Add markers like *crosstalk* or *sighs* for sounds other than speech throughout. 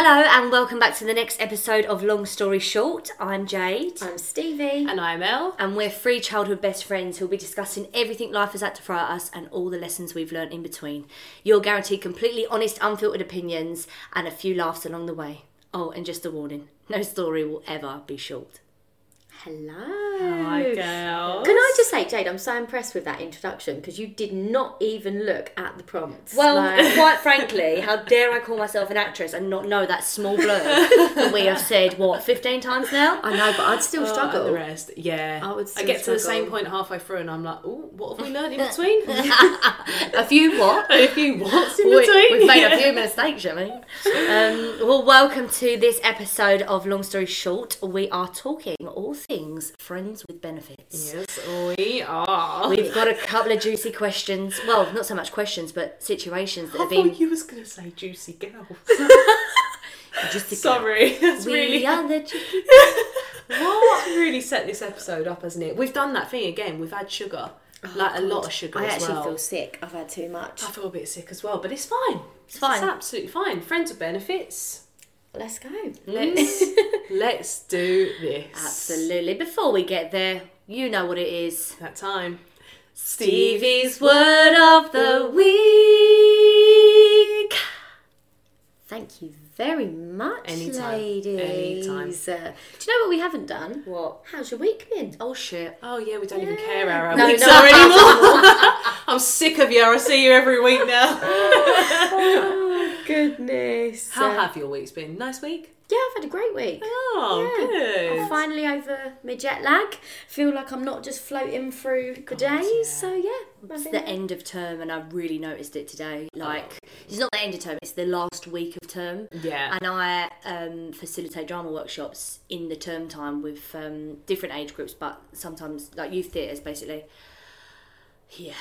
Hello and welcome back to the next episode of Long Story Short. I'm Jade. I'm Stevie. And I'm Elle. And we're three childhood best friends who'll be discussing everything life has had to throw at us and all the lessons we've learned in between. You're guaranteed completely honest, unfiltered opinions and a few laughs along the way. Oh, and just a warning no story will ever be short. Hello. Hi, girls. Can I just say, Jade, I'm so impressed with that introduction because you did not even look at the prompts. Well, Like- *laughs* quite frankly, how dare I call myself an actress and not know that small blurb *laughs* that we have said, what, 15 times now? I know, but I'd still Oh, struggle. the rest, yeah. I would I still get to the same point halfway through, and I'm like, oh, what have we learned in between? *laughs* A few what? a few what's in We, between? we've made a few mistakes, haven't we? Um, well, welcome to this episode of Long Story Short. We are talking all things friends with benefits. Yes, we are. We've got a couple of juicy questions. Well, not so much questions, but situations that I have been thought you was going to say juicy girls. *laughs* *laughs* juicy. Sorry, that's We really are the *laughs* juicy. what really set this episode up, hasn't it? We've done that thing again. We've had sugar, oh, like a lot of sugar I actually well. feel sick. I've had too much. I feel a bit sick as well, but it's fine. It's fine. It's absolutely fine. Friends with benefits. Let's go. Let's let's do this. Absolutely. Before we get there, you know what it is. That time. Stevie's word of the week. Thank you very much, Anytime. ladies. Anytime. Uh, do you know what we haven't done? What? How's your week been? Oh shit. Oh yeah, we don't even care our No, weeks no. are anymore. *laughs* *laughs* I'm sick of you. I see you every week now. *laughs* oh, goodness. How Uh, have your weeks been? Nice week. yeah, I've had a great week. Oh, Yeah. good. I'm finally over my jet lag. Feel like I'm not just floating through the days. yeah. So yeah, It's the that- end of term, and I really noticed it today. Like, it's not the end of term; it's the last week of term. Yeah. And I um, facilitate drama workshops in the term time with um, different age groups, but sometimes like youth theatres, basically. Yeah,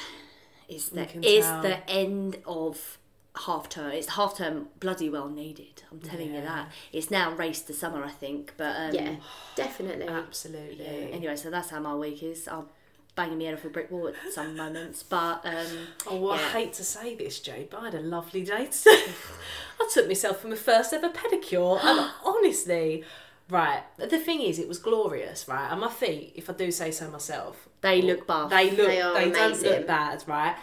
it's the it's tell. the end of half term. It's half term bloody well needed. I'm telling you that. It's now race to summer, I think. But um, yeah, definitely. Absolutely. Anyway, so that's how my week is. I'm banging my head off a brick wall at some moments, but um, Oh, well, I hate to say this, Jade, but I had a lovely day today. *laughs* I took myself for my first ever pedicure, *gasps* and honestly, right, the thing is, it was glorious, right? And my feet, if I do say so myself, they look buff. they look, They they, don't look bad, right?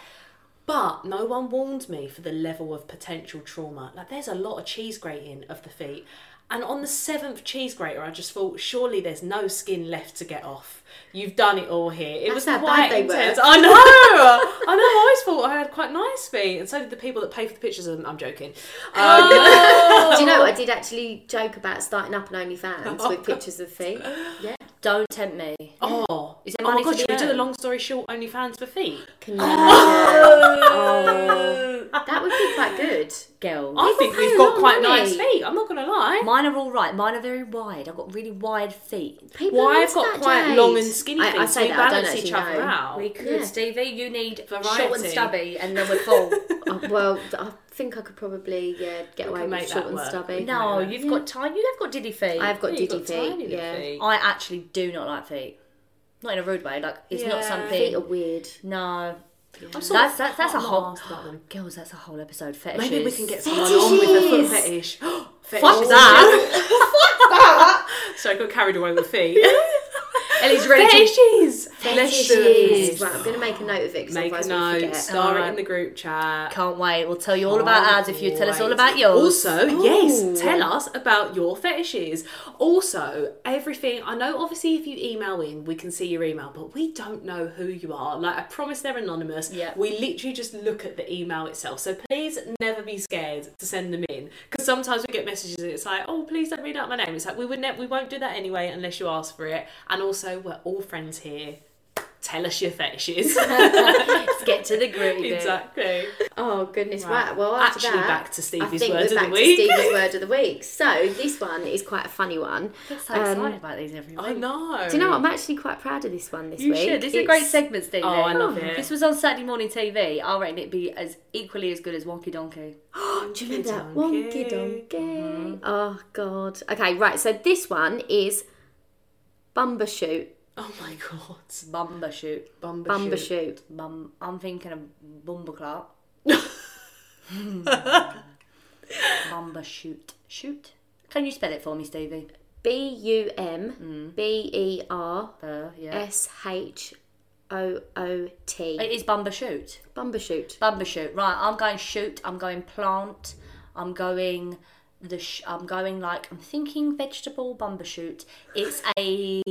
But no one warned me for the level of potential trauma. Like, there's a lot of cheese grating of the feet. And on the seventh cheese grater, I just thought, surely there's no skin left to get off. You've done it all here. It That's was how quite bad they were. intense. I know. *laughs* I know. I always thought I had quite nice feet, and so did the people that pay for the pictures. And. I'm joking. Um, *laughs* Do you know I did *laughs* actually joke about starting up an OnlyFans Oh, with pictures of feet? Yeah. Don't tempt me. oh, Is there oh my money to god! Should we do a earned? long story short OnlyFans for feet? Can you oh, that would be quite good. Girl. I think pay we've a got lot of quite money. nice feet. I'm not gonna lie. Mine are all right. Mine are very wide. I've got really wide feet. People Well, are I've got quite Jade. long and skinny I- feet, I so say we that, I don't balance each other know. out. We could, Yeah. Stevie. You need Variety. short and stubby, and then we're full. Oh, *laughs* well, I think I could probably yeah get away can with make short that and work. stubby. no, you've got tiny. You have got diddy feet. I've got Yeah, you've diddy got tiny feet. little Yeah, feet. I actually do not like feet. Not in a rude way. Like it's not Yeah. something. feet are weird. No. I'm sort That's that's a whole. *gasps* Girls, that's a whole episode. Fetishes. Maybe we can get someone on with a foot Fetishes. fetish. Fetish. *gasps* Oh. *laughs* Fuck that. Sorry, I got carried away with feet. *laughs* Ellie's ready to. Fetishes. Let's Fetishes. Right, I'm going to make a note of it because Make a otherwise we'll note. forget. Star it in the group chat. Can't wait. We'll tell you all about ours if you tell us all about yours. Also, Ooh. yes, tell us about your fetishes. Also, everything. I know, obviously, if you email in, we can see your email, but we don't know who you are. Like, I promise they're anonymous. Yeah. We literally just look at the email itself. So please never be scared to send them in because sometimes we get messages and it's like, oh, please don't read out my name. It's like we would ne- we won't do that anyway unless you ask for it. And also, we're all friends here. Tell us your fetishes. *laughs* Let's get to the group. exactly. Oh goodness! Right. Right. Well, after Actually, that, back to I Stevie's think word we're of the week. to Stevie's word of the week. So this one is quite a funny one. I'm so Um, excited about these every week. I know. Do you know what? I'm actually quite proud of this one this You week. should. This is a great segment, Stevie. Oh, I love If it. this was on Saturday morning TV, I reckon it'd be as equally as good as Wonky Donkey. *gasps* Do you remember that Donkey. wonky donkey? Oh god. Okay, right. So this one is Bumbershoot. *laughs* Oh my god. Bumba shoot. Bumbershoot. Bumbershoot. Bum, I'm thinking of Bumba Clark. *laughs* Bumba shoot. Shoot. Can you spell it for me, Stevie? B U M B E R Uh, yeah. S H O O T. It is Bumbershoot. Bumbershoot. Bumbershoot. Right, I'm going shoot. I'm going plant. I'm going the. Sh- I'm going like I'm thinking vegetable bumbershoot. It's a.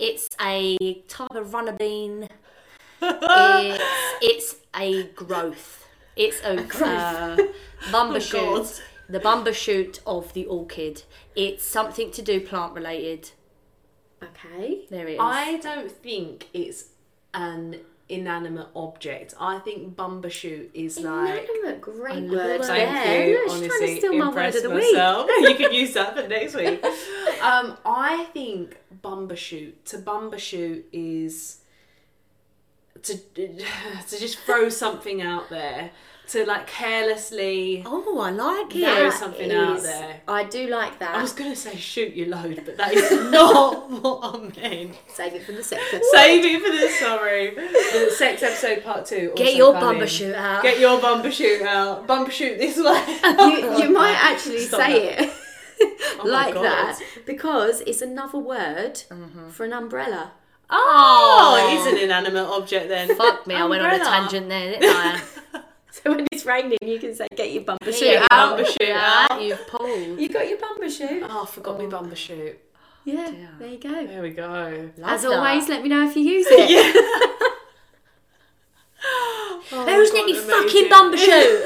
It's a type of runner bean. *laughs* it's it's a growth. It's a uh, *laughs* bumbershoot. the bumbershoot of the orchid. It's something to do plant related. Okay. There it is. I don't think it's an inanimate object. I think bumbershoot is like. Inanimate, great word. Thank there. you. Honestly, trying to steal my word of the myself. *laughs* you can use that for next week. *laughs* Um, I think bumbershoot. To bumbershoot is to *laughs* to just throw something out there. To like carelessly oh, I like it. throw That something out there. I do like that. I was gonna say shoot your load, but that is not *laughs* what I meant. Save it for the sector. Save it for the sorry. The sex episode part two. Get your coming. bumbershoot out. Get your bumper shoot out. Bumper shoot this way. *laughs* you, you *laughs* might actually Stop say it Oh like God. that because it's another word Mm-hmm. for an umbrella. Oh, it is an inanimate object then. Fuck me, I went on a tangent there, didn't I? *laughs* So when it's raining, you can say, "Get your bumper shoot your out." bumper shoot Yeah, out. You've pulled. You got your bumper shoot. Oh, I forgot my oh. bumper shoot. Yeah, dear. there you go. There we go. As that. always, let me know if you use *laughs* it. *laughs* Oh Who's my Nicky God, fucking amazing. bumbershoot?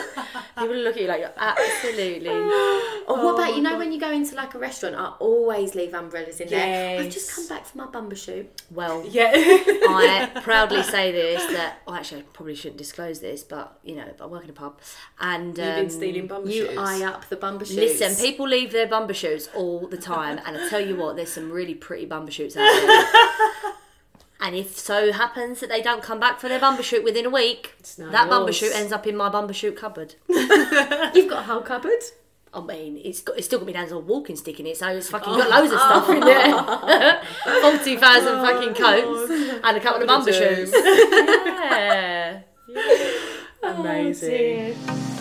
People look at you like you're absolutely. *gasps* Or what about you know when you go into like a restaurant, I always leave umbrellas in there. I've just come back from my bumper shoot. Well, *laughs* Yeah. I proudly say this that well, actually, I probably shouldn't disclose this, but you know, I work in a pub, and um, You've been stealing bumper You shoes. eye up the bumper shoots. Listen, people leave their bumper shoots all the time, and I tell you what, there's some really pretty bumper shoots out *laughs* there. And if so happens that they don't come back for their bumper shoot within a week, not that bumper shoot ends up in my bumper shoot cupboard. *laughs* You've got a whole cupboard. I mean, it's got it's still got me down to a walking stick in it, so it's fucking got loads of stuff in there. *laughs* Forty thousand fucking coats and a couple of bumper shoes. *laughs* yeah. Amazing. Oh,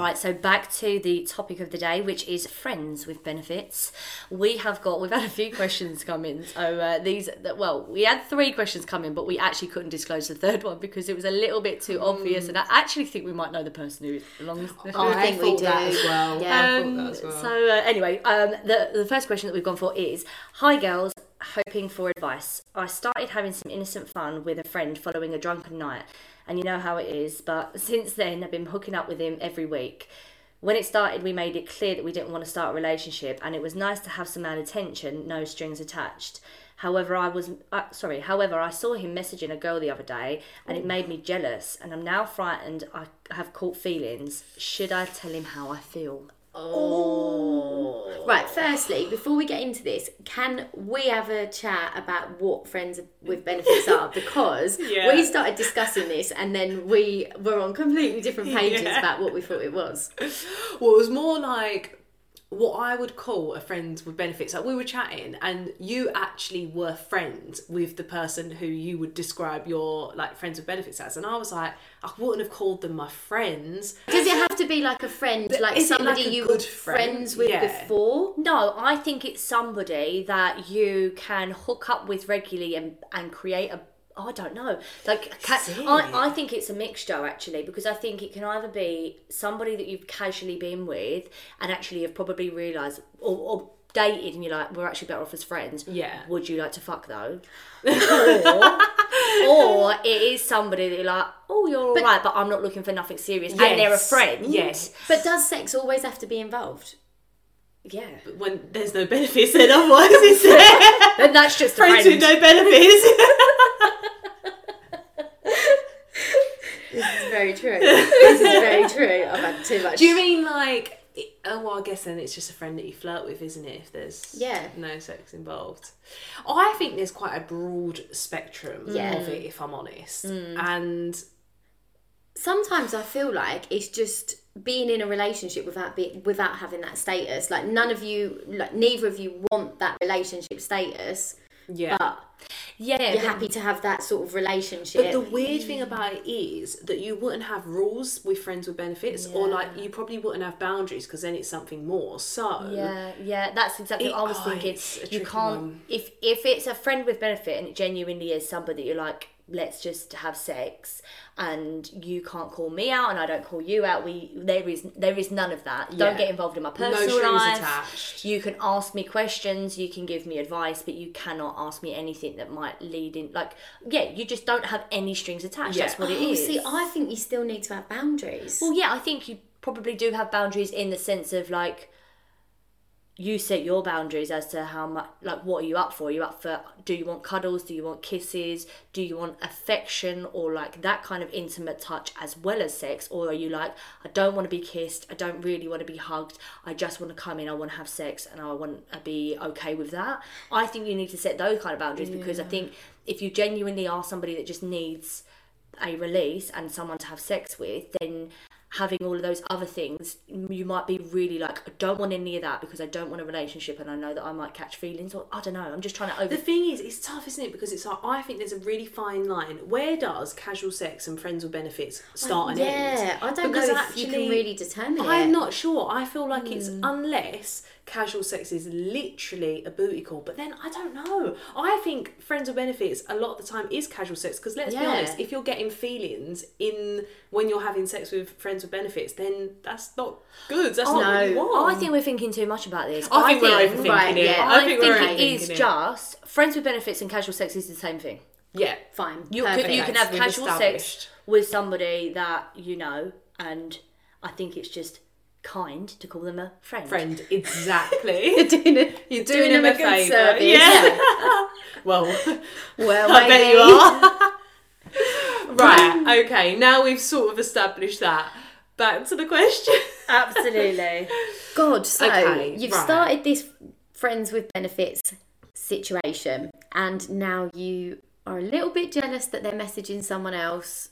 All right, so back to the topic of the day, which is friends with benefits. We have got we've had a few questions come in. So uh, these, well, we had three questions come in, but we actually couldn't disclose the third one because it was a little bit too obvious, and I actually think we might know the person who belongs. I think we do. that as well. Yeah. I Um, that as well. So uh, anyway, um, the the first question that we've gone for is: Hi girls, hoping for advice. I started having some innocent fun with a friend following a drunken night, and you know how it is. But since then, I've been hooking up with him every week. When it started, we made it clear that we didn't want to start a relationship, and it was nice to have some male attention, no strings attached. However, I was uh, sorry. However, I saw him messaging a girl the other day, and it made me jealous. And I'm now frightened. I have caught feelings. Should I tell him how I feel? Oh. Right, firstly, before we get into this, can we have a chat about what friends with benefits are? *laughs* Because Yeah. we started discussing this and then we were on completely different *laughs* pages Yeah. about what we thought it was. Well, it was more like what I would call a friend with benefits. Like we were chatting, and you actually were friends with the person who you would describe your like friends with benefits as, and I was like, I wouldn't have called them my friends. Does it have to be like a friend, like is somebody like you were friend? friends with Yeah. before? No, I think it's somebody that you can hook up with regularly and, and create a. oh, I don't know. Like, ca- I, I think it's a mixture actually because I think it can either be somebody that you've casually been with and actually have probably realised or, or dated and you're like, we're actually better off as friends. Yeah. Would you like to fuck though? *laughs* or, or it is somebody that you're like, oh, you're all right, but I'm not looking for nothing serious. And they're a Yes. friend. Yes, But does sex always have to be involved? Yeah. but when there's no benefits, then otherwise it's there. Then that's just a friends with no benefits. *laughs* This is very true. *laughs* this is very true. I've had too much. Do you mean like? Oh well, I guess then it's just a friend that you flirt with, isn't it? If there's Yeah. no sex involved, I think there's quite a broad spectrum Yeah. of it, if I'm honest. Mm. And sometimes I feel like it's just being in a relationship without be, without having that status. Like none of you, like neither of you want that relationship status. yeah, But Yeah, you're happy to have that sort of relationship. But the weird thing about it is that you wouldn't have rules with friends with benefits, or like you probably wouldn't have boundaries because then it's something more. So Yeah, yeah, that's exactly It- what I was oh, thinking. it's You can't one. if if it's a friend with benefit and it genuinely is somebody you're like, let's just have sex, and you can't call me out and I don't call you out. We there is there is none of that. Yeah. Don't get involved in my No personal strings life. attached. You can ask me questions, you can give me advice, but you cannot ask me anything that might lead in like yeah, you just don't have any strings attached. Yeah. That's what it oh, is. see, I think you still need to have boundaries. Well, yeah, I think you probably do have boundaries in the sense of like you set your boundaries as to how much like what are you up for? Are you up for do you want cuddles? Do you want kisses? Do you want affection or like that kind of intimate touch as well as sex? Or are you like i don't want to be kissed. I don't really want to be hugged. I just want to come in. I want to have sex and i want to be okay with that. I think you need to set those kind of boundaries because i think if you genuinely are somebody that just needs a release and someone to have sex with, then having all of those other things, you might be really like, I don't want any of that because I don't want a relationship and I know that I might catch feelings or I don't know. I'm just trying to over. The thing is, it's tough, isn't it? Because it's like I think there's a really fine line. Where does casual sex and friends with benefits start and yeah, end? I don't Because know if you can really determine I'm it. not sure. I feel like it's Hmm. unless casual sex is literally a booty call. But then I don't know. I think friends with benefits a lot of the time is casual sex because let's be honest, if you're getting feelings in when you're having sex with friends with benefits, then that's not good. That's oh, not what you no. want. I think we're thinking too much about this. I think we're overthinking right, it. yeah. I, I think, think, it is it. just friends with benefits and casual sex is the same thing. yeah. Fine. You can, you can have We've casual sex with somebody that you know, and I think it's just kind to call them a friend. Friend, *laughs* exactly. *laughs* You're doing it. You're doing doing, them them a a good favour. service. Yeah. *laughs* well, Well, I bet you are. right. Okay. Now we've sort of established that. Back to the question. Absolutely. *laughs* God, so Okay, you've right. started this friends with benefits situation, and now you are a little bit jealous that they're messaging someone else.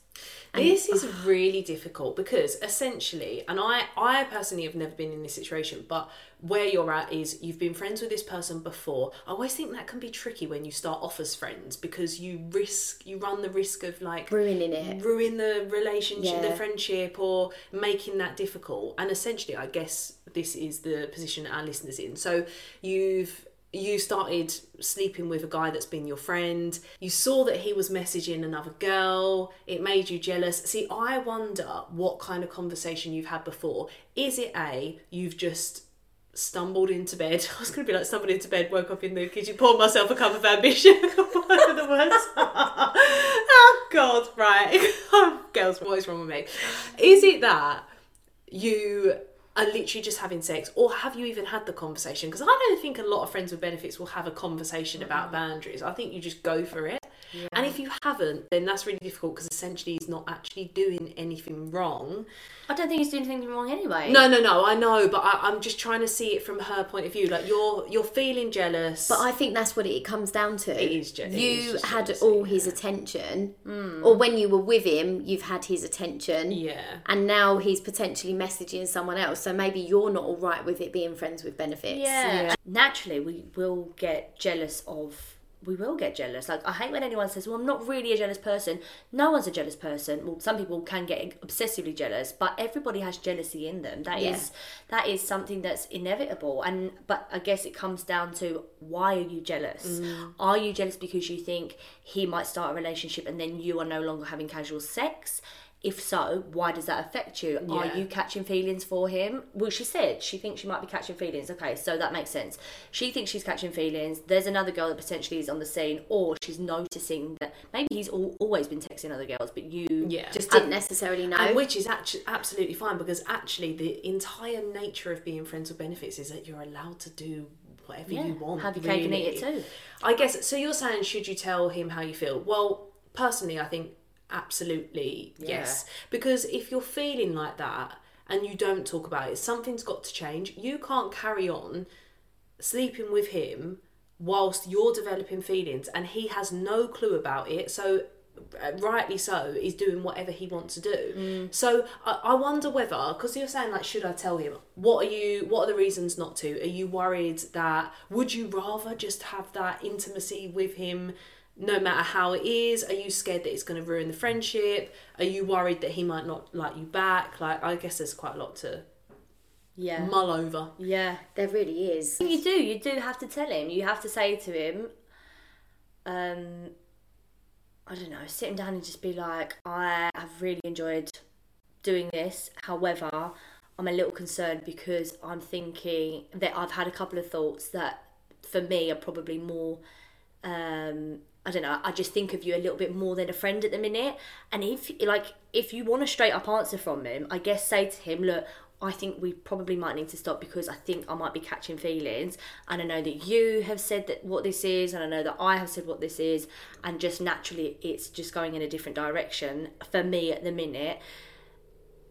And This is ah. really difficult because essentially, and I, I personally have never been in this situation, but where you're at is you've been friends with this person before. I always think that can be tricky when you start off as friends because you risk, you run the risk of like ruining it. ruin the relationship, Yeah. the friendship, or making that difficult. And essentially, I guess this is the position our listeners in. So you've you started sleeping with a guy that's been your friend. You saw that he was messaging another girl. It made you jealous. See, I wonder what kind of conversation you've had before. Is it a you've just stumbled into bed. *laughs* I was going to be like stumbled into bed, woke up in the kitchen, poured myself a cup of ambition. *laughs* One of the words. *laughs* oh God, right. Girls, what is wrong with me? Is it that you are literally just having sex, or have you even had the conversation? Because I don't think a lot of friends with benefits will have a conversation about boundaries. I think you just go for it. And if you haven't, then that's really difficult because essentially he's not actually doing anything wrong. I don't think he's doing anything wrong anyway. No, no, no. I know, but I, I'm just trying to see it from her point of view. Like you're, you're feeling jealous. But I think that's what it comes down to. It is je- you just had jealousy, all his attention, hmm. or when you were with him, you've had his attention. yeah, And now he's potentially messaging someone else. So maybe you're not all right with it being friends with benefits. Yeah. Naturally, we will get jealous of. We will get jealous. Like I hate when anyone says, "Well, I'm not really a jealous person." No one's a jealous person. Well, some people can get obsessively jealous, but everybody has jealousy in them. That is Yeah. that is something that's inevitable. And but I guess it comes down to why are you jealous? Mm. Are you jealous because you think he might start a relationship and then you are no longer having casual sex? If so, why does that affect you? Are you catching feelings for him? Well, she said she thinks she might be catching feelings. Okay, so that makes sense. She thinks she's catching feelings. There's another girl that potentially is on the scene, or she's noticing that maybe he's al- always been texting other girls, but you yeah. Just didn't necessarily know. And which is actually absolutely fine because actually the entire nature of being friends with benefits is that you're allowed to do whatever yeah, you want. have your cake and eat it too. I guess so. You're saying should you tell him how you feel? Well, personally, I think absolutely yes. Because if you're feeling like that and you don't talk about it, something's got to change. You can't carry on sleeping with him whilst you're developing feelings and he has no clue about it. So uh, rightly so he's doing whatever he wants to do so I, I wonder whether because you're saying like should i tell him what are you what are the reasons not to are you worried that would you rather just have that intimacy with him no matter how it is? Are you scared that it's going to ruin the friendship? Are you worried that he might not like you back? Like, I guess there's quite a lot to Yeah. mull over. Yeah. There really is. You do. You do have to tell him. You have to say to him, um, I don't know, sit him down and just be like, I have really enjoyed doing this. However, I'm a little concerned because I'm thinking that I've had a couple of thoughts that for me are probably more um I don't know, I just think of you a little bit more than a friend at the minute. And if like if you want a straight up answer from him, I guess say to him, look, I think we probably might need to stop because I think I might be catching feelings. And I know that you have said that what this is, and I know that I have said what this is, and just naturally it's just going in a different direction for me at the minute.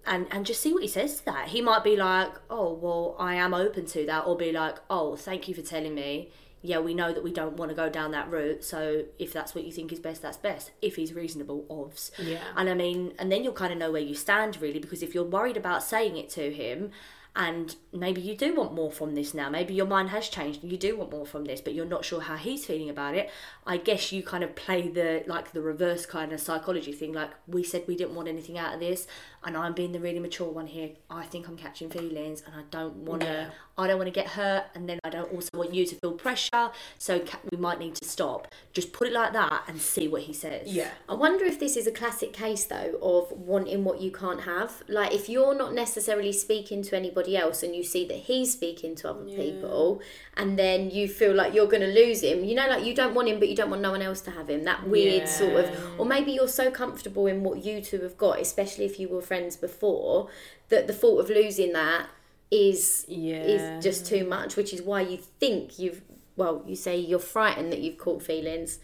And and just see what he says to that. He might be like, Oh, well, I am open to that, or be like, Oh, thank you for telling me. Yeah, we know that we don't want to go down that route, so if that's what you think is best, that's best. If he's reasonable, ovs. Yeah. And I mean, and then you'll kind of know where you stand really, because if you're worried about saying it to him, and maybe you do want more from this now, maybe your mind has changed and you do want more from this, but you're not sure how he's feeling about it. I guess you kind of play the like the reverse kind of psychology thing, like we said we didn't want anything out of this, and I'm being the really mature one here. I think I'm catching feelings, and I don't want to. Yeah. I don't want to get hurt, and then I don't also want you to feel pressure. So we might need to stop. Just put it like that and see what he says. Yeah. I wonder if this is a classic case though of wanting what you can't have. Like if you're not necessarily speaking to anybody else and you see that he's speaking to other people and then you feel like you're going to lose him. You know like you don't want him but you don't want no one else to have him. That weird Yeah. sort of or maybe you're so comfortable in what you two have got, especially if you were friends before, that the thought of losing that is Yeah. is just too much, which is why you think you've well, you say you're frightened that you've caught feelings.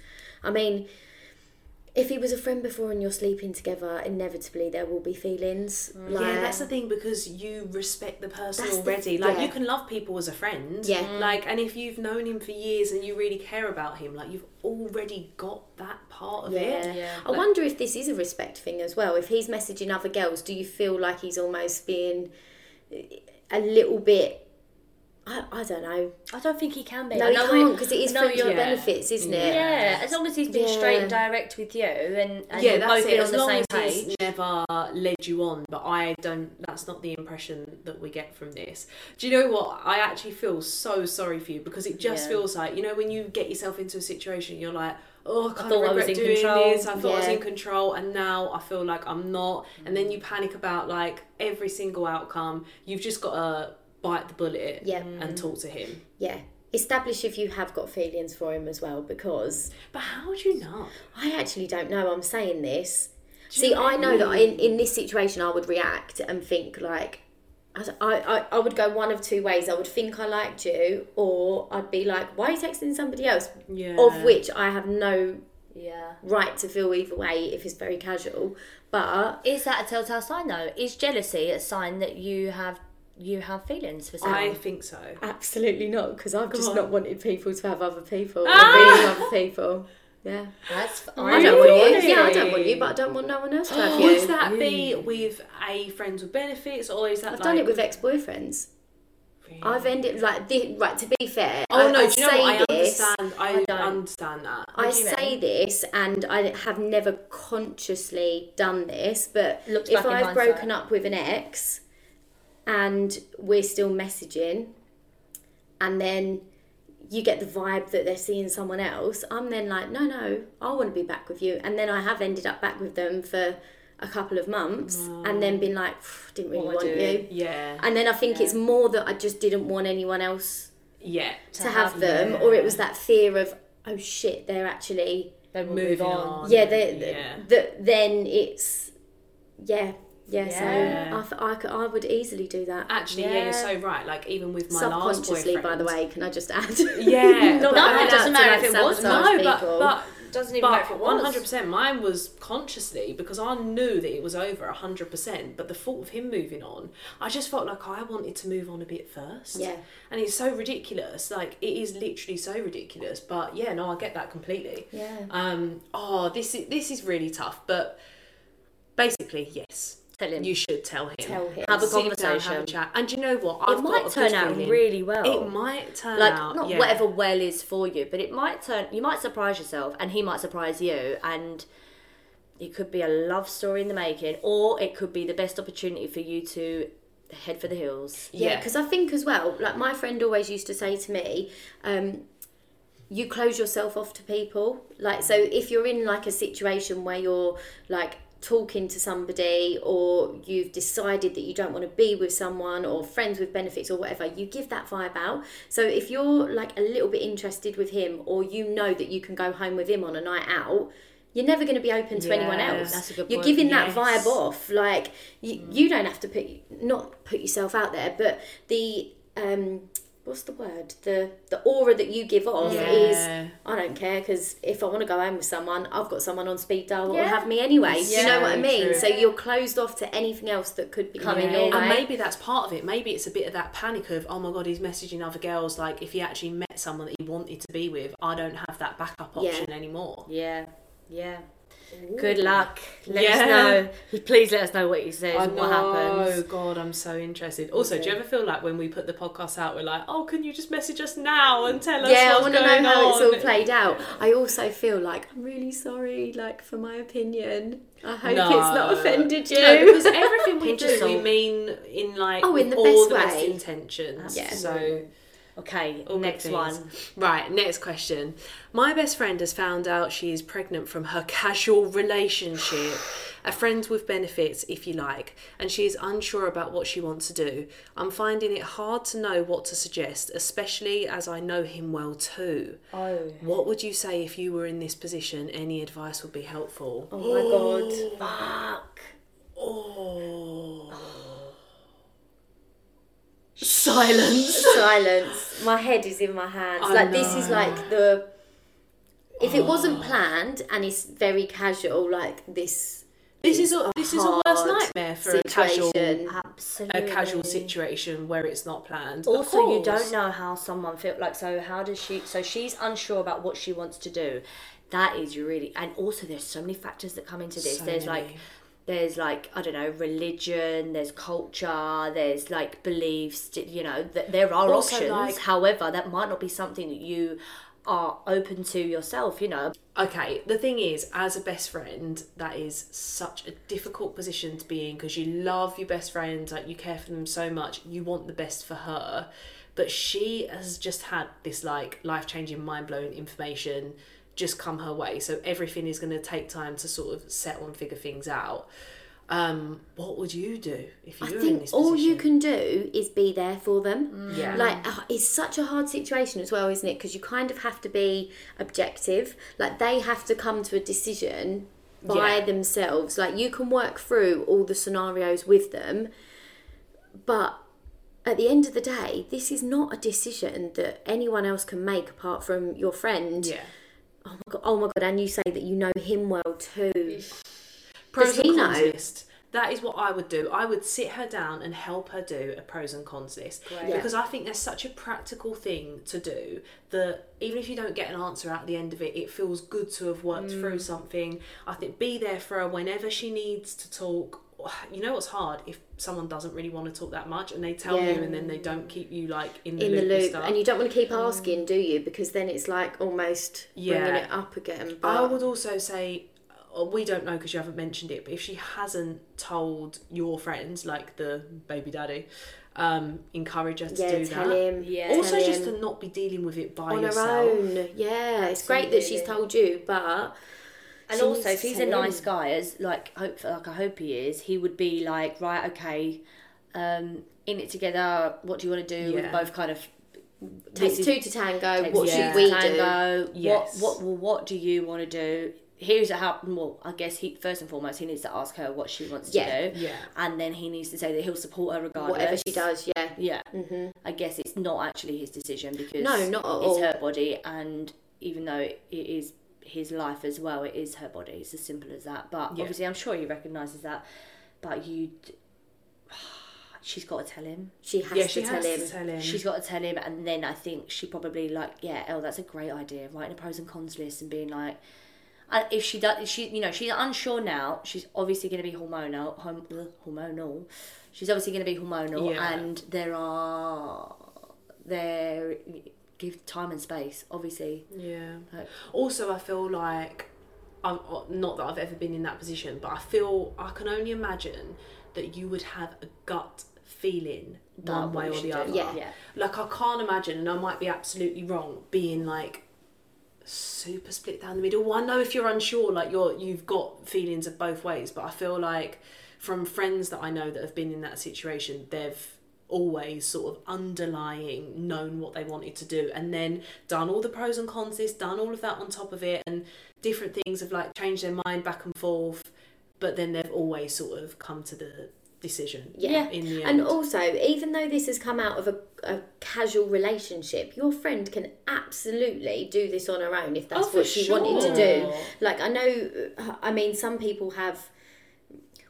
I mean, if he was a friend before and you're sleeping together, inevitably there will be feelings. Like, yeah, that's the thing because you respect the person That's the- already. like yeah. you can love people as a friend. Yeah. Mm. Like and if you've known him for years and you really care about him, like you've already got that part of Yeah. it. Yeah. I wonder if this is a respect thing as well. If he's messaging other girls, do you feel like he's almost being a little bit? I, I don't know. I don't think he can be. No, I he know can't because it is I know friends Yeah. benefits, isn't it? Yeah, as long as he's been Yeah. straight and direct with you, and, and yeah, you've that's both it. been As on the long same as page. he's never led you on, but I don't. That's not the impression that we get from this. Do you know what? I actually feel so sorry for you because it just Yeah. feels like you know when you get yourself into a situation, you're like, oh, I kind thought of I was regret in doing control. this. I thought I was in control, and now I feel like I'm not. And then mm. you panic about like every single outcome. You've just got to bite the bullet Yeah. and mm. talk to him. Yeah. Establish if you have got feelings for him as well because But how do you know? I actually don't know. I'm saying this. Do See, you I know that in, in this situation, I would react and think like, I, I, I would go one of two ways. I would think I liked you, or I'd be like, why are you texting somebody else? Yeah. Of which I have no Yeah. right to feel either way if it's very casual. But Is that a telltale sign though? Is jealousy a sign that you have you have feelings for someone? I think so. absolutely not, because I've just on. not wanted people to have other people, or Ah! with other people. Yeah. That's I don't want you. Yeah, I don't want you, but I don't want no one else to have *gasps* Would you. that be with a friends with benefits, or is that I've like done it with ex-boyfriends. I've ended like the, right. To be fair, Oh I, no, I do you know say what? I this. understand. I, I don't. understand that. I say mean? this, and I have never consciously done this. But Looked if I've broken up with an ex, and we're still messaging, and then you get the vibe that they're seeing someone else, I'm then like, no, no, I want to be back with you. And then I have ended up back with them for a couple of months, and then been like, didn't really What want you. Yeah, And then I think it's more that I just didn't want anyone else yeah. to have them, or it was that fear of, oh shit, they're actually, They will Moving move on. on. yeah, they, Yeah. that then it's, yeah, yeah. Yeah. So I, th- I, I would easily do that. Actually, yeah. Yeah. you're so right. Like even with my last Subconsciously, boyfriend. by the way, can I just add? *laughs* Yeah, Not that No, it doesn't matter like, if it was. sabotage No, but people. but Doesn't even matter if but it was. hundred percent. Mine was consciously because I knew that it was over hundred percent. But the thought of him moving on, I just felt like I wanted to move on a bit first. Yeah. and it's so ridiculous. Like it is literally so ridiculous. But yeah, no, I get that completely. Yeah. Um. Oh, this is this is really tough. But basically, yes. Tell him. You should tell him. Tell him. Have a Sit down, have a conversation. chat. And you know what? it I've got might turn out feeling. really well. It might turn like out. not yeah. whatever well is for you, but it might turn. You might surprise yourself, and he might surprise you, and it could be a love story in the making, or it could be the best opportunity for you to head for the hills. Yeah, Yeah. because I think as well, like my friend always used to say to me, um, you close yourself off to people. Like, so if you're in like a situation where you're like talking to somebody or you've decided that you don't want to be with someone or friends with benefits or whatever, you give that vibe out. So if you're like a little bit interested with him or you know that you can go home with him on a night out, you're never going to be open to anyone else. that's a good You're giving that vibe off. Like you, you don't have to put not put yourself out there, but the um, what's the word? The the aura that you give off Yeah. is I don't care because if I want to go home with someone, I've got someone on speed dial that will have me anyway. Do you know what I mean? true. So you're closed off to anything else that could be coming Yeah. your And maybe that's part of it. Maybe it's a bit of that panic of, oh my god, he's messaging other girls. Like, if he actually met someone that he wanted to be with, I don't have that backup Yeah. option anymore. Yeah, yeah. Good luck. Let Yeah. us know. Please let us know what he says and what happens. Oh God, I'm so interested. Also, do you ever feel like when we put the podcast out, we're like, oh, can you just message us now and tell us yeah, I want to know how it's all played out. I also feel like I'm really sorry, like for my opinion. I hope No. it's not offended you. No, because everything we do, we mean in like Oh, in the all best the best way. intentions. Yeah. So Okay, All next one. Right, next question. My best friend has found out she is pregnant from her casual relationship, a friend with benefits, if you like, and she is unsure about what she wants to do. I'm finding it hard to know what to suggest, especially as I know him well too. Oh. What would you say if you were in this position? Any advice would be helpful. oh my god. *gasps* Fuck. Oh. Silence. Silence. My head is in my hands. I like this is like the. If it oh. wasn't planned and it's very casual, like this. This is a this is a worst nightmare for a casual. Absolutely. a casual situation where it's not planned. Also, you don't know how someone feel like. So, how does she? So, she's unsure about what she wants to do. That is really, and also there's so many factors that come into this. So there's many. like, there's like I don't know, religion. There's culture. There's like beliefs. You know, that there are Also, options. like- However, that might not be something that you are open to yourself. You know, Okay, the thing is, as a best friend, that is such a difficult position to be in because you love your best friend, like you care for them so much, you want the best for her. But she has just had this like life changing, mind blowing information just come her way. So everything is going to take time to sort of settle and figure things out. Um, what would you do if you I were in think this all you can do is be there for them. Yeah. Like uh, it's such a hard situation as well, isn't it? Because you kind of have to be objective. Like they have to come to a decision by Yeah. themselves. Like you can work through all the scenarios with them, but at the end of the day, this is not a decision that anyone else can make apart from your friend. yeah. Oh my god! Oh my god! And you say that you know him well too. pros Does and cons know? list. That is what I would do. I would sit her down and help her do a pros and cons list Great. because I think there's such a practical thing to do that even if you don't get an answer at the end of it, it feels good to have worked Mm. through something. I think be there for her whenever she needs to talk. You know what's hard if someone doesn't really want to talk that much and they tell Yeah. you and then they don't keep you like in the in the loop, and stuff. and you don't want to keep asking, do you? Because then it's like almost bringing it up again. But I would also say uh, we don't know because you haven't mentioned it, but if she hasn't told your friends, like the baby daddy, um, encourage her to yeah, do tell that. him. Yeah. Also, tell just him to not be dealing with it by on yourself. her own. Yeah, it's great that she's told you, but And also, if he's a nice guy, as like hope like I hope he is, he would be like, right, okay, um, in it together. What do you want to do? Yeah. We're both kind of takes two to tango. takes What should we do? tango. Yes. What what well, what do you want to do? Here's a how. Well, I guess he first and foremost he needs to ask her what she wants Yeah. to do, Yeah. and then he needs to say that he'll support her regardless. Whatever she does, yeah. Yeah, hmm I guess it's not actually his decision because No, not at it's all. her body, and even though it is his life as well, it is her body. It's as simple as that. But Yeah. obviously, I'm sure he recognizes that. But you, *sighs* she's got to tell him. She has Yeah, to she tell has him. to tell him. She's got to tell him, and then I think she probably like, yeah, oh, that's a great idea. Writing a pros and cons list and being like, And if she does, she you know she's unsure now. She's obviously going to be hormonal. Hom- hormonal. She's obviously going to be hormonal, Yeah. and there are there give time and space. Obviously, Yeah. Like- Also, I feel like I'm uh, not that I've ever been in that position, but I feel I can only imagine that you would have a gut feeling That one way or the other. Yeah. Yeah. Like I can't imagine, and I might be absolutely wrong, being like super split down the middle. Well, I know if you're unsure, like you're you've got feelings of both ways, but I feel like from friends that I know that have been in that situation, they've always sort of underlying known what they wanted to do and then done all the pros and cons this done all of that on top of it and different things have like changed their mind back and forth but then they've always sort of come to the decision Yeah. in the end And also, even though this has come out of a, a casual relationship, your friend can absolutely do this on her own if that's Oh, what she wanted to do. Like, I know, uh, I mean, some people have.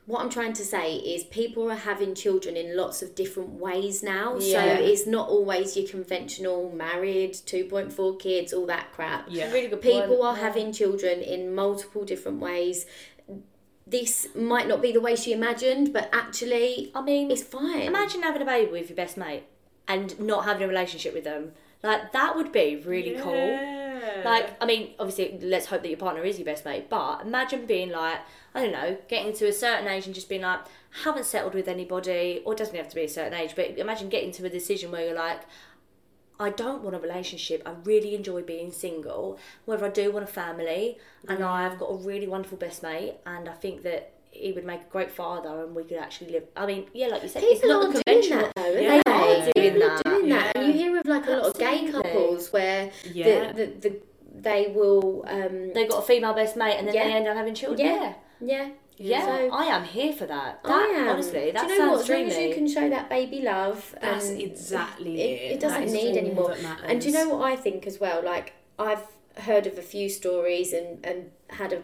What I'm trying to say is, people are having children in lots of different ways now. Yeah. So it's not always your conventional married, 2.4 kids, all that crap. yeah really good. People point. are having children in multiple different ways. This might not be the way she imagined, but actually, I mean, it's fine. Imagine having a baby with your best mate and not having a relationship with them. Like that would be really cool. Yeah. Like, I mean, obviously, let's hope that your partner is your best mate. But imagine being like, I don't know, getting to a certain age and just being like, haven't settled with anybody, or it doesn't have to be a certain age. But imagine getting to a decision where you're like, I don't want a relationship. I really enjoy being single. Whether I do want a family, and I've got a really wonderful best mate, and I think that he would make a great father, and we could actually live. I mean, yeah, like you said, it's People not are the conventional. that though, Yeah. They are doing People that. are doing that, and you hear of like a lot of gay couples where Yeah. the, the, the they will, um, They got a female best mate, and then Yeah. they end up having children. Yeah. Yeah, yeah, yeah. So- I am here for that. That I am. honestly, that Do you know sounds what? As long as you can show that baby love, That's and exactly it, it. it doesn't need anymore. And do you know what I think as well? Like I've heard of a few stories and and had a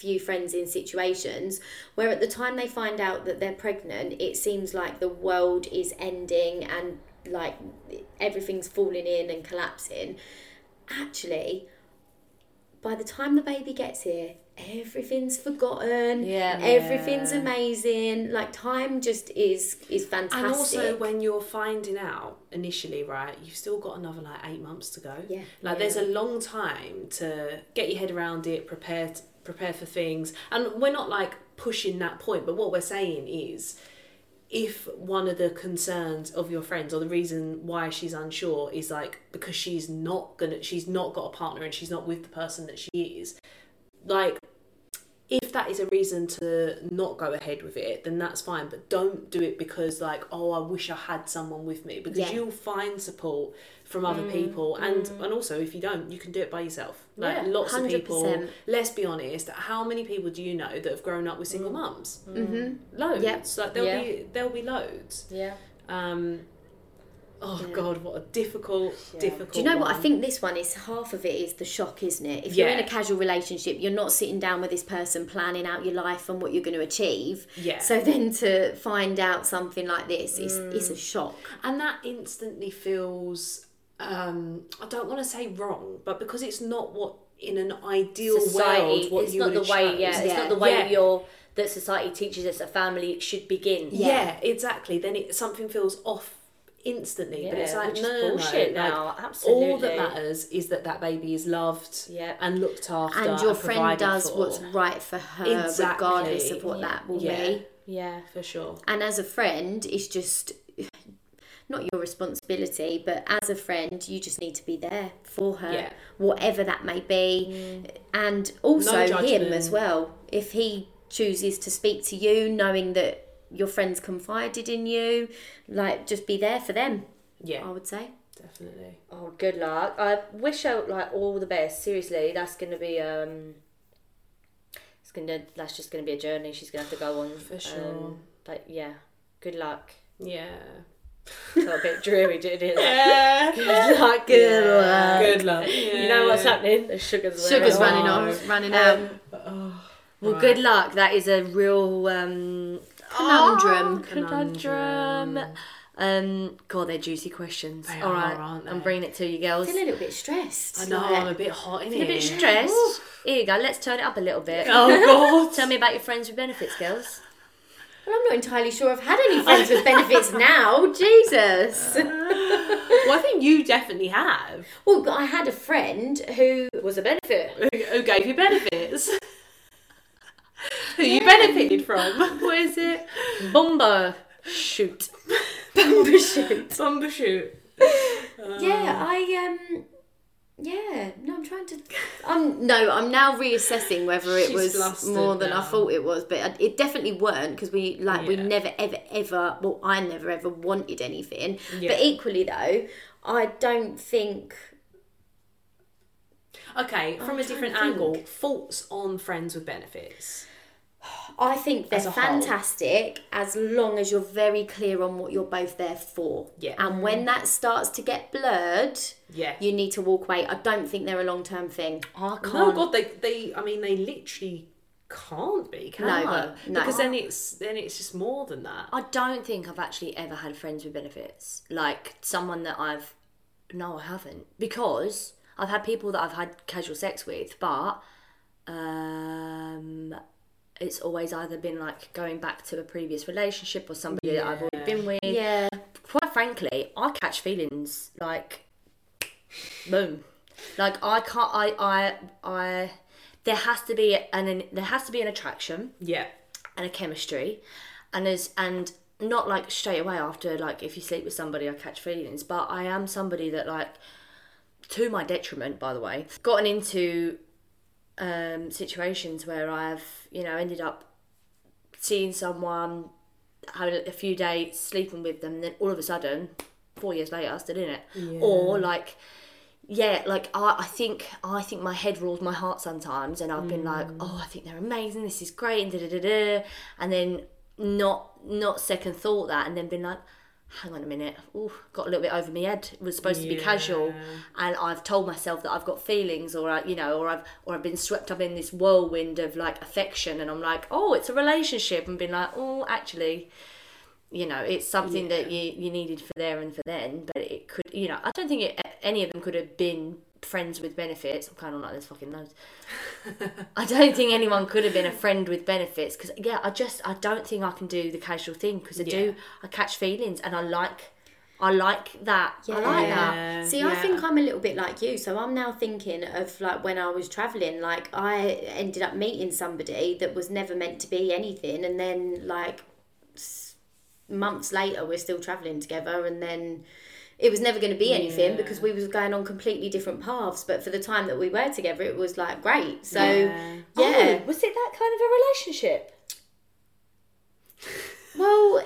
few friends in situations where at the time they find out that they're pregnant, it seems like the world is ending and like everything's falling in and collapsing. Actually, by the time the baby gets here, everything's forgotten. Yeah. Everything's Yeah. amazing. Like time just is is fantastic. And also, when you're finding out initially, right, you've still got another like eight months to go. Yeah. Like there's a long time to get your head around it, prepare prepare for things, and we're not like pushing that point, but what we're saying is. If one of the concerns of your friends or the reason why she's unsure is like because she's not gonna she's not got a partner and she's not with the person that she is, like if that is a reason to not go ahead with it, then that's fine. But don't do it because, like, oh, I wish I had someone with me. Because Yeah. you'll find support from other people, and and also if you don't, you can do it by yourself. Like Yeah, lots of people. Let's be honest. How many people do you know that have grown up with single mums? Mm-hmm. Loads. Yeah. Like there'll Yeah. be there'll be loads. Yeah. Um. Oh Yeah. God, what a difficult, Yeah. difficult. Do you know what? I think this one is half of it is the shock, isn't it? If you're in a casual relationship, you're not sitting down with this person planning out your life and what you're going to achieve. Yeah. So then to find out something like this is it's Mm. a shock. and that instantly feels um i don't want to say wrong but because it's not what in an ideal Society. world what it's you not the way. chose. Yeah. It's Yeah. not the way Yeah. you're that society teaches us a family should begin. yeah. exactly then it something feels off instantly but it's like no, is no, bullshit no. Like. Absolutely. all that matters is that that baby is loved Yeah. and looked after And your friend does for. what's right for her, Exactly. regardless of what that will Yeah. be. Yeah. for sure And as a friend, it's just not your responsibility, but as a friend, you just need to be there for her, Yeah. whatever that may be. And also No him as well. If he chooses to speak to you, knowing that your friends confided in you, like just be there for them, yeah I would say. definitely Oh, good luck. I wish her like all the best. Seriously, that's gonna be um. It's gonna. That's just gonna be a journey. She's gonna have to go on. For sure. Um, but yeah, good luck. yeah Got a bit dreary, didn't it? yeah Good luck. Good luck. good luck You know what's happening? The sugar's, Sugar's running off. on, running Um, out. Well, Right. good luck. That is a real um, Conundrum. oh, conundrum. Um, God, they're juicy questions. They All right, are, I'm bringing it to you, girls. I feel a little bit stressed. I know like- I'm a bit hot in Feel a bit stressed. Here you go. Let's turn it up a little bit. Oh God. *laughs* Tell me about your friends with benefits, girls. Well, I'm not entirely sure I've had any friends with benefits *laughs* now. Jesus. *laughs* well, I think you definitely have. Well, I had a friend who Was a benefit. Who gave you benefits? *laughs* Who you benefited from? What is it? Bumbo. Shoot. Bomba shoot. Bumper shoot. Yeah, I um yeah, no, I'm trying to. *laughs* I'm no, I'm now reassessing whether it She's was more than I thought it was, but it definitely weren't because we like we never ever ever. Well, I never ever wanted anything, Yeah. but equally though, I don't think. Okay, from a different angle, thoughts on friends with benefits. I think they're As a whole. fantastic as long as you're very clear on what you're both there for. Yeah. And when that starts to get blurred, Yeah. you need to walk away. I don't think they're a long term thing. I can't. No, God, they, they, I mean, they literally can't be, can No, they? no. Because then it's then it's just more than that. I don't think I've actually ever had friends with benefits. Like someone that I've no, I haven't. Because I've had people that I've had casual sex with, but um it's always either been like going back to a previous relationship or somebody that I've already been with. Yeah. Quite frankly, I catch feelings like boom. Like I can't I I I there has to be an there has to be an attraction Yeah. and a chemistry and as and not like straight away after like if you sleep with somebody I catch feelings but I am somebody that like to my detriment by the way gotten into um situations where I've you know ended up seeing someone having a few dates sleeping with them and then all of a sudden four years later I still in it or like yeah, like I, I think I think my head rules my heart sometimes, and I've been like, oh, I think they're amazing. This is great, and da da da da, and then not not second thought that, and then been like, hang on a minute, ooh, got a little bit over my head. It was supposed to be casual, and I've told myself that I've got feelings, or I, you know, or I've or I've been swept up in this whirlwind of like affection, and I'm like, oh, it's a relationship, and been like, oh, actually you know it's something that you, you needed for there and for then. But it could you know i don't think it, any of them could have been friends with benefits i'm kind of like this fucking loads *laughs* i don't think anyone could have been a friend with benefits because yeah i just i don't think i can do the casual thing because i Yeah. do i catch feelings and i like i like that i like that Yeah. See, I think I'm a little bit like you. So I'm now thinking of like when I was traveling, like I ended up meeting somebody that was never meant to be anything, and then like months later we're still traveling together, and then it was never going to be anything Yeah. because we was going on completely different paths. But for the time that we were together, it was like great. So Yeah. yeah, Oh, was it that kind of a relationship *laughs* well. *gasps*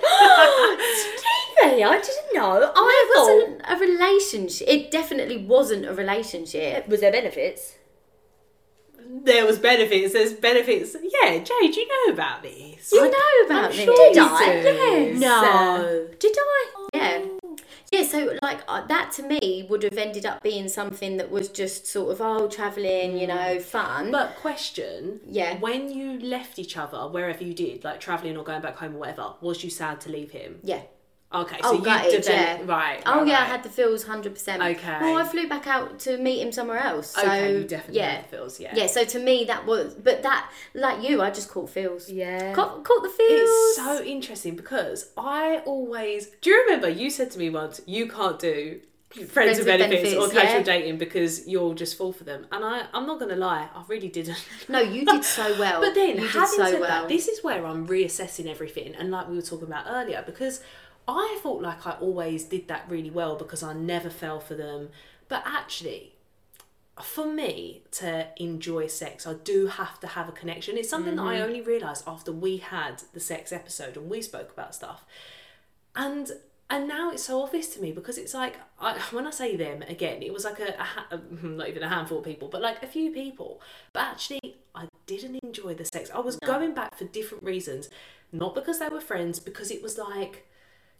Stevie, i didn't know i it thought wasn't a relationship. It definitely wasn't a relationship. was there benefits There was benefits. There's benefits. Yeah, Jade, you know about this. You know about I'm this. sure did i do. Yes. no did i Yeah. Yeah, so like uh, that to me would have ended up being something that was just sort of oh traveling, you know, fun. But question. Yeah. When you left each other, wherever you did, like traveling or going back home or whatever, was you sad to leave him? yeah. Okay, so Oh, you gutted, developed yeah. right. Oh right, yeah, I had the feels hundred percent. Okay. Well, I flew back out to meet him somewhere else. So Okay, you definitely yeah. had the feels. Yeah. Yeah, so to me that was, but that like you, I just caught feels. yeah Caught, caught the feels. It's so interesting because I always. Do you remember you said to me once you can't do friends, with with benefits, or casual yeah. dating because you'll just fall for them? And I, I'm not gonna lie, I really didn't. No, you did so *laughs* well. But then, you did having so said well. that, this is where I'm reassessing everything, and like we were talking about earlier, because I felt like I always did that really well because I never fell for them, but actually, for me to enjoy sex, I do have to have a connection. It's something that I mm-hmm. only realised after we had the sex episode and we spoke about stuff, and and now it's so obvious to me because it's like I, *laughs* when I say them again, it was like a, a ha- *laughs* not even a handful of people, but like a few people. But actually, I didn't enjoy the sex. I was going back for different reasons, not because they were friends, because it was like,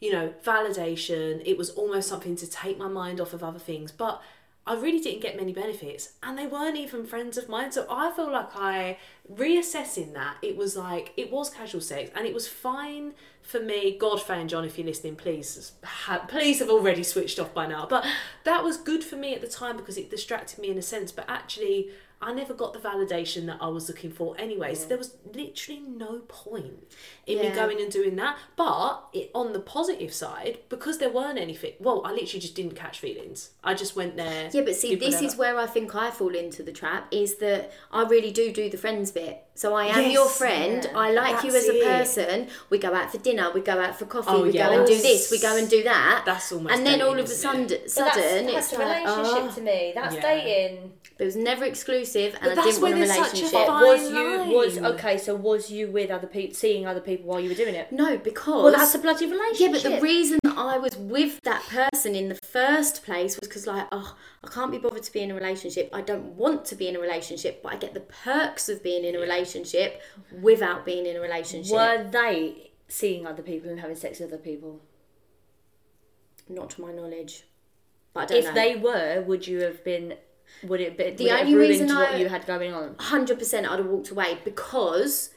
you know, validation. It was almost something to take my mind off of other things, but. I really didn't get many benefits, and they weren't even friends of mine. So I feel like I reassessing that it was like it was casual sex, and it was fine for me. God, fan John, if you're listening, please, ha- please have already switched off by now. But that was good for me at the time because it distracted me in a sense. But actually, I never got the validation that I was looking for anyway. So there was literally no point in me going and doing that. But it, on the positive side, because there weren't anything, well, I literally just didn't catch feelings. I just went there. Yeah, but see, this whatever. is where I think I fall into the trap is that I really do do the friends bit. So I am your friend. yeah. I like you as a it. person. We go out for dinner. We go out for coffee. Oh, we go and do this. We go and do that. That's almost And then all of a sudden, it? sudden that's, it's a like, relationship oh, to me. That's Yeah. dating. it was never exclusive, and But I didn't want a where such a relationship. fine was you was okay? So was you with other people, seeing other people while you were doing it? No, because Well, that's a bloody relationship. Yeah, but the reason that I was with that person in the first place was because, like, oh, I can't be bothered to be in a relationship. I don't want to be in a relationship, but I get the perks of being in a relationship without being in a relationship. were they seeing other people and having sex with other people? Not to my knowledge. But I don't If know. they were, would you have been? Would it be? The would it have only reason what I- you had going on? 100% I'd have walked away because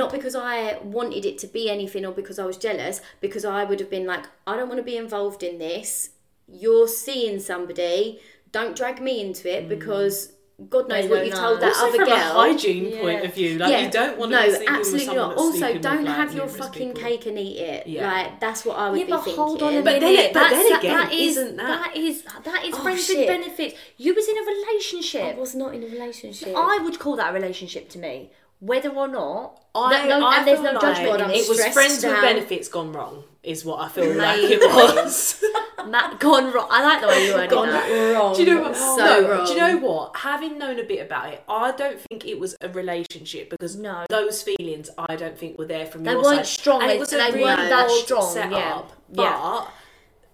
not because I wanted it to be anything or because I was jealous, because I would have been like, I don't want to be involved in this. You're seeing somebody, don't drag me into it mm. because God knows They what you know. told that Also other from girl. a hygiene point of view, like you don't want to no, be sleeping absolutely with not. that's Also, don't with, like, have your fucking people. cake and eat it. Yeah. Like that's what I would Yeah, be but thinking. hold on a But minute. then- but That's- then again, that is isn't that- that is that is Oh, friends shit. with benefits. You was in a I relationship. I was not in a relationship. I would call that a relationship to me, whether or not. I, no, I and there's no like judgment. I'm It was stressed friends with out. benefits gone wrong, is what I feel like it was. *laughs* Matt, gone wrong. I like the way you *laughs* worded Gone that. wrong. Do you know what? So no, wrong. Do you know what? Having known a bit about it, I don't think it was a relationship because No. those feelings I don't think were there from They your weren't side. strong, And it was they really weren't that strong, setup, yeah. But Yeah.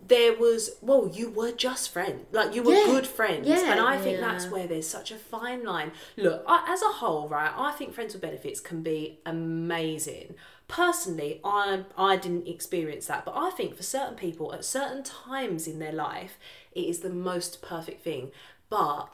There was well, you were just friends. Like you were Yeah. good friends, Yeah. and I think Yeah. that's where there's such a fine line. Look, I, as a whole, right? I think friends with benefits can be amazing. Personally, I I didn't experience that, but I think for certain people at certain times in their life, it is the most perfect thing. But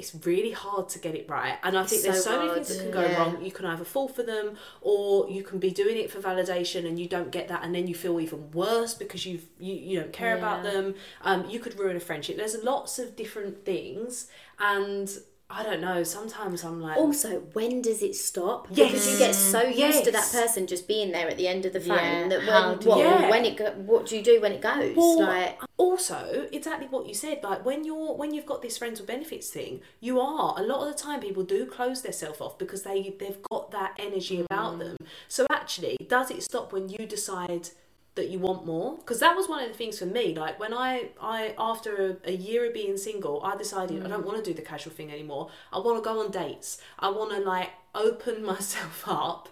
it's really hard to get it right. And I think It's there's so so many things that can go yeah. wrong. You can either fall for them or you can be doing it for validation and you don't get that and then you feel even worse because you've you, you don't care about them. Um, you could ruin a friendship. There's lots of different things and I don't know, sometimes I'm like Also, when does it stop? Yes. Because you get so used to that person just being there at the end of the phone Yeah, that how when what, Yeah. when it go, what do you do when it goes? Well, like also exactly what you said like when you're when you've got this friends with benefits thing you are a lot of the time people do close themselves off because they they've got that energy about mm. them so actually does it stop when you decide that you want more? Because that was one of the things for me like when i i after a, a year of being single i decided i don't mm. want to do the casual thing anymore. I want to go on dates. I want to like open *laughs* myself up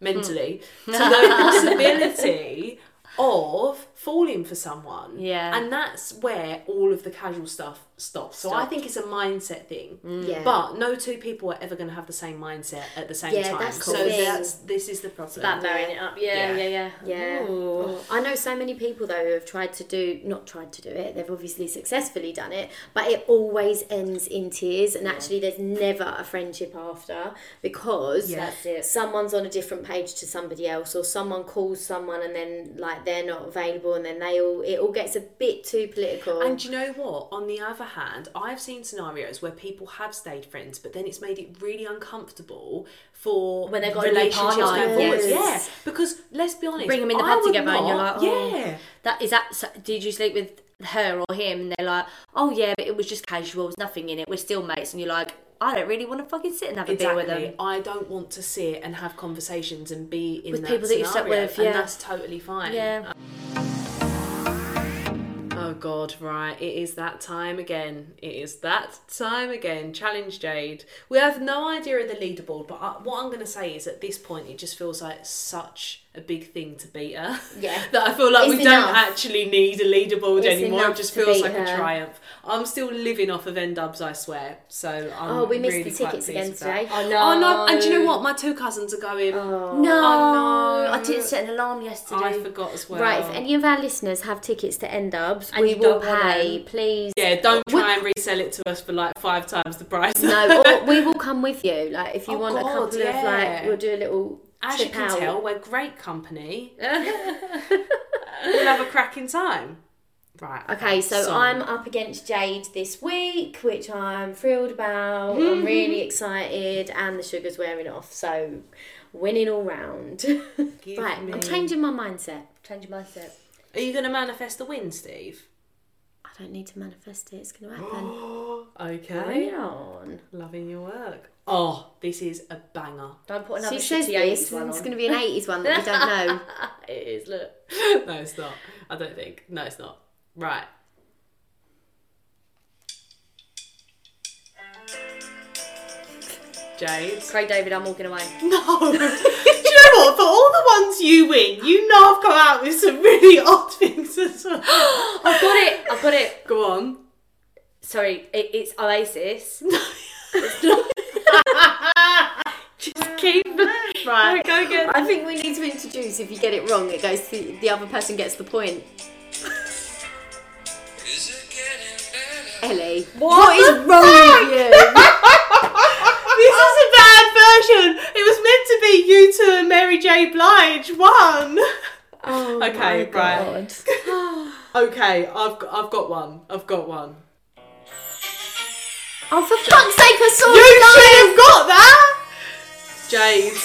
mentally mm. to the *laughs* possibility of falling for someone Yeah. and that's where all of the casual stuff stops so i think it's a mindset thing mm. yeah. but no two people are ever going to have the same mindset at the same Yeah, time that's so the thing. that's this is the problem That marrying it up. Yeah, Yeah. yeah, yeah. Yeah. Oh, I know so many people though who have tried to do not tried to do it. They've obviously successfully done it, but it always ends in tears and actually there's never a friendship after because Yeah. That's it. someone's on a different page to somebody else or someone calls someone and then like they're not available and then they all it all gets a bit too political. And you know what? On the other hand, I've seen scenarios where people have stayed friends, but then it's made it really uncomfortable for When they've got relationships going forward. yes. Yeah, because let's be honest, Bring them in the pub together and you're like, oh. yeah. That is that. Did you sleep with her or him? And they're like, oh yeah, but it was just casual. There's nothing in it. We're still mates. And you're like, I don't really want to fucking sit and have a beer with them. I don't want to sit and have conversations and be in With that people that you've slept with, yeah. and that's totally fine. Yeah. Uh, Oh um, God, right. It is that time again. It is that time again. Challenge Jade. We have no idea of the leaderboard, but I, what I'm going to say is at this point, it just feels like such a big thing to beat her. Yeah. *laughs* that I feel like It's we don't actually need a leaderboard It's anymore. It just feels like a triumph. I'm still living off of N-Dubz, I swear. So I'm Oh, we missed really the tickets again today. Oh no. Oh no! And do you know what? My two cousins are going. Oh. No, Oh, no. I didn't set an alarm yesterday. I forgot as well. Right, if any of our listeners have tickets to N-Dubz, And we you will pay. Please, Yeah, don't try and resell it to us for like five times the price. no, *laughs* we will come with you. Like if you Oh, want a God, couple of like, we'll do a little As you can out. tell, we're great company. *laughs* we'll have a cracking time. Right. Okay, so. I'm up against Jade this week, which I'm thrilled about. I'm *laughs* really excited, and the sugar's wearing off, so winning all round. *laughs* right, me- I'm changing my mindset. Changing your mindset. Are you going to manifest the win, Steve? I don't need to manifest it, it's going to happen. *gasps* Okay. Bring it on. Loving your work. Oh, this is a banger. Don't put another She says shitty this, 80s one it's on. going to be an 80s one that we don't know. *laughs* it is, look. *laughs* no, it's not. I don't think. No, it's not. Right. Jade. Craig David, I'm walking away. *laughs* No. Do you know what? For all the ones you win, you know I've come out with some really *laughs* odd things as well. I've got it. I've got it. Go on. Sorry, it, it's Oasis. *laughs* Just keep. Right. Go again. I think we need to introduce, if you get it wrong, it goes to the other person gets the point. Ellie, what is wrong with you? This is a bad version. It was meant to be U2 and Mary J. Blige. One. Oh Okay, my right. God. *laughs* Okay, I've got, I've got one. I've got one. Oh, for fuck's sake, I saw You should have got that. Jade.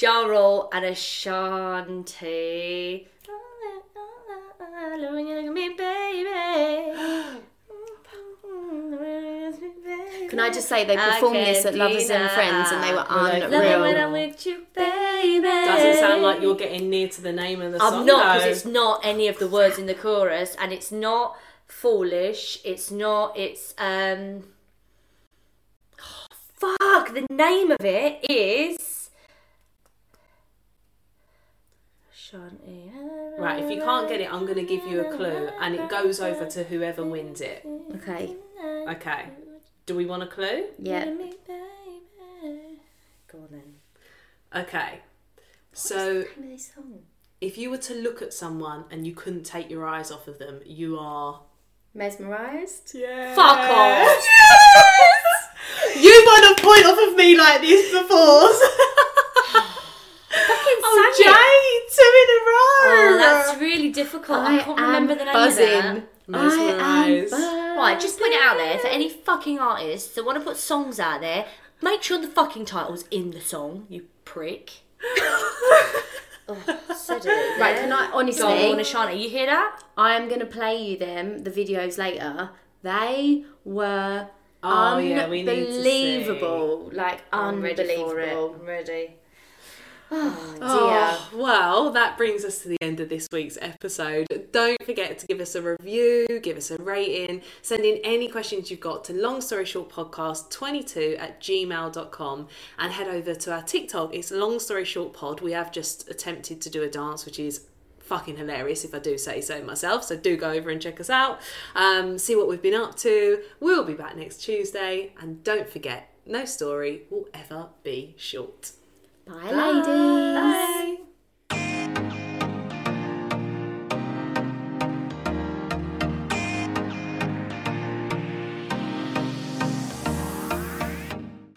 Ja Rule and Ashanti. *gasps* *gasps* *gasps* Can I just say they I performed this at Lovers and. Friends and they were Were they Love it when unreal. I'm with you, baby. Doesn't sound like you're getting near to the name of the song. I'm not because it's not any of the words in the chorus, and it's not foolish. It's not. It's um. fuck. The name of it is. Shanti. Right, if you can't get it, I'm going to give you a clue, and it goes over to whoever wins it. Okay, Okay. Do we want a clue? yeah. Go on then. Okay. So, this song? if you were to look at someone and you couldn't take your eyes off of them, you are. Mesmerised? Yeah. Fuck off. *laughs* You won a point off of me like this before. *laughs* oh. Jade, two in a row. Oh, that's really difficult. I, can't remember the name buzzing. of that. I am buzzing. Right, just put it out there for any fucking artists that want to put songs out there. Make sure the fucking title's in the song, you prick. *laughs* oh, said it. Right, can I honestly? Go on, Ashana, you hear that? I am going to play you them, the videos later. They were Oh, yeah, we need to see. unbelievable. Like, I'm ready for it. unbelievable. I'm ready. Oh, well, that brings us to the end of this week's episode. Don't forget to give us a review, give us a rating, send in any questions you've got to long story short podcast 22 at gmail.com and head over to our TikTok. It's long story short pod. We have just attempted to do a dance, which is fucking hilarious if I do say so myself. So do go over and check us out. Um, see what we've been up to. We'll be back next Tuesday. And don't forget, no story will ever be short. Bye, Bye. ladies. Bye.